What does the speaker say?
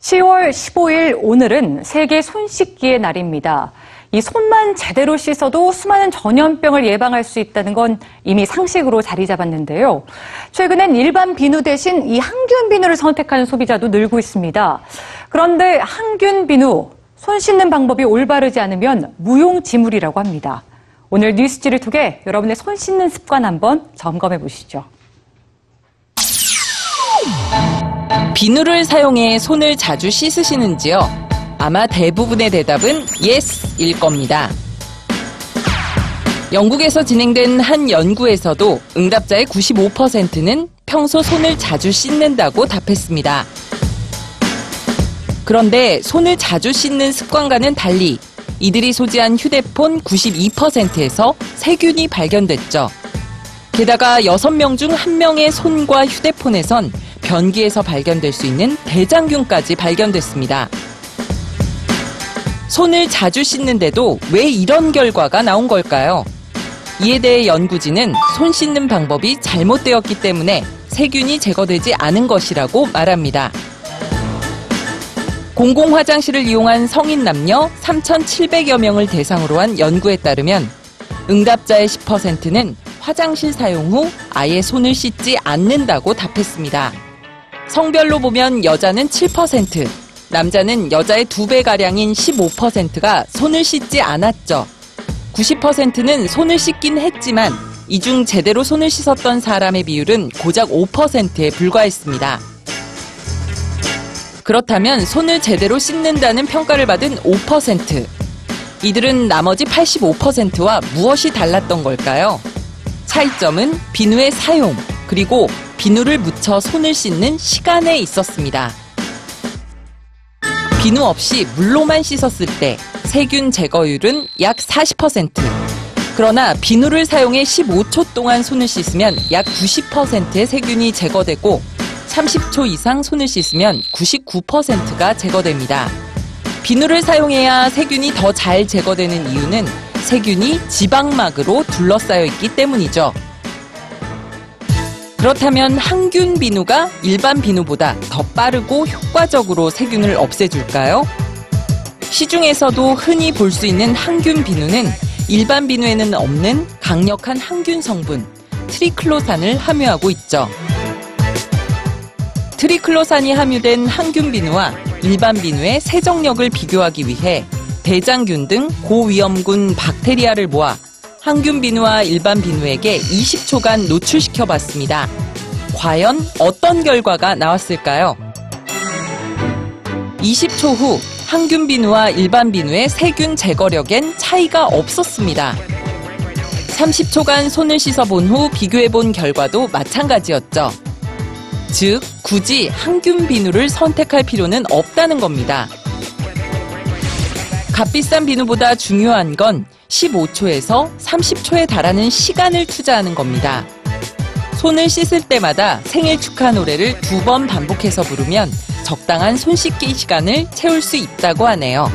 10월 15일 오늘은 세계 손 씻기의 날입니다. 이 손만 제대로 씻어도 수많은 전염병을 예방할 수 있다는 건 이미 상식으로 자리 잡았는데요. 최근엔 일반 비누 대신 이 항균 비누를 선택하는 소비자도 늘고 있습니다. 그런데 항균 비누, 손 씻는 방법이 올바르지 않으면 무용지물이라고 합니다. 오늘 뉴스지를 통해 여러분의 손 씻는 습관 한번 점검해 보시죠. 비누를 사용해 손을 자주 씻으시는지요? 아마 대부분의 대답은 yes일 겁니다. 영국에서 진행된 한 연구에서도 응답자의 95%는 평소 손을 자주 씻는다고 답했습니다. 그런데 손을 자주 씻는 습관과는 달리 이들이 소지한 휴대폰 92%에서 세균이 발견됐죠. 게다가 6명 중 1명의 손과 휴대폰에선 변기에서 발견될 수 있는 대장균까지 발견됐습니다. 손을 자주 씻는데도 왜 이런 결과가 나온 걸까요? 이에 대해 연구진은 손 씻는 방법이 잘못되었기 때문에 세균이 제거되지 않은 것이라고 말합니다. 공공 화장실을 이용한 성인 남녀 3,700여 명을 대상으로 한 연구에 따르면 응답자의 10%는 화장실 사용 후 아예 손을 씻지 않는다고 답했습니다. 성별로 보면 여자는 7%, 남자는 여자의 두 배가량인 15%가 손을 씻지 않았죠. 90%는 손을 씻긴 했지만 이 중 제대로 손을 씻었던 사람의 비율은 고작 5%에 불과했습니다. 그렇다면 손을 제대로 씻는다는 평가를 받은 5%. 이들은 나머지 85%와 무엇이 달랐던 걸까요? 차이점은 비누의 사용, 그리고 비누를 묻 혀 손을 씻는 시간에 있었습니다. 비누 없이 물로만 씻었을 때 세균 제거율은 약 40%. 그러나 비누를 사용해 15초 동안 손을 씻으면 약 90%의 세균이 제거되고 30초 이상 손을 씻으면 99%가 제거됩니다. 비누를 사용해야 세균이 더 잘 제거되는 이유는 세균이 지방막으로 둘러싸여 있기 때문이죠. 그렇다면 항균 비누가 일반 비누보다 더 빠르고 효과적으로 세균을 없애줄까요? 시중에서도 흔히 볼 수 있는 항균 비누는 일반 비누에는 없는 강력한 항균 성분 트리클로산을 함유하고 있죠. 트리클로산이 함유된 항균 비누와 일반 비누의 세정력을 비교하기 위해 대장균 등 고위험군 박테리아를 모아 항균 비누와 일반 비누에게 20초간 노출시켜 봤습니다. 과연 어떤 결과가 나왔을까요? 20초 후 항균 비누와 일반 비누의 세균 제거력엔 차이가 없었습니다. 30초간 손을 씻어본 후 비교해본 결과도 마찬가지였죠. 즉, 굳이 항균 비누를 선택할 필요는 없다는 겁니다. 값비싼 비누보다 중요한 건 15초에서 30초에 달하는 시간을 투자하는 겁니다. 손을 씻을 때마다 생일 축하 노래를 두 번 반복해서 부르면 적당한 손 씻기 시간을 채울 수 있다고 하네요.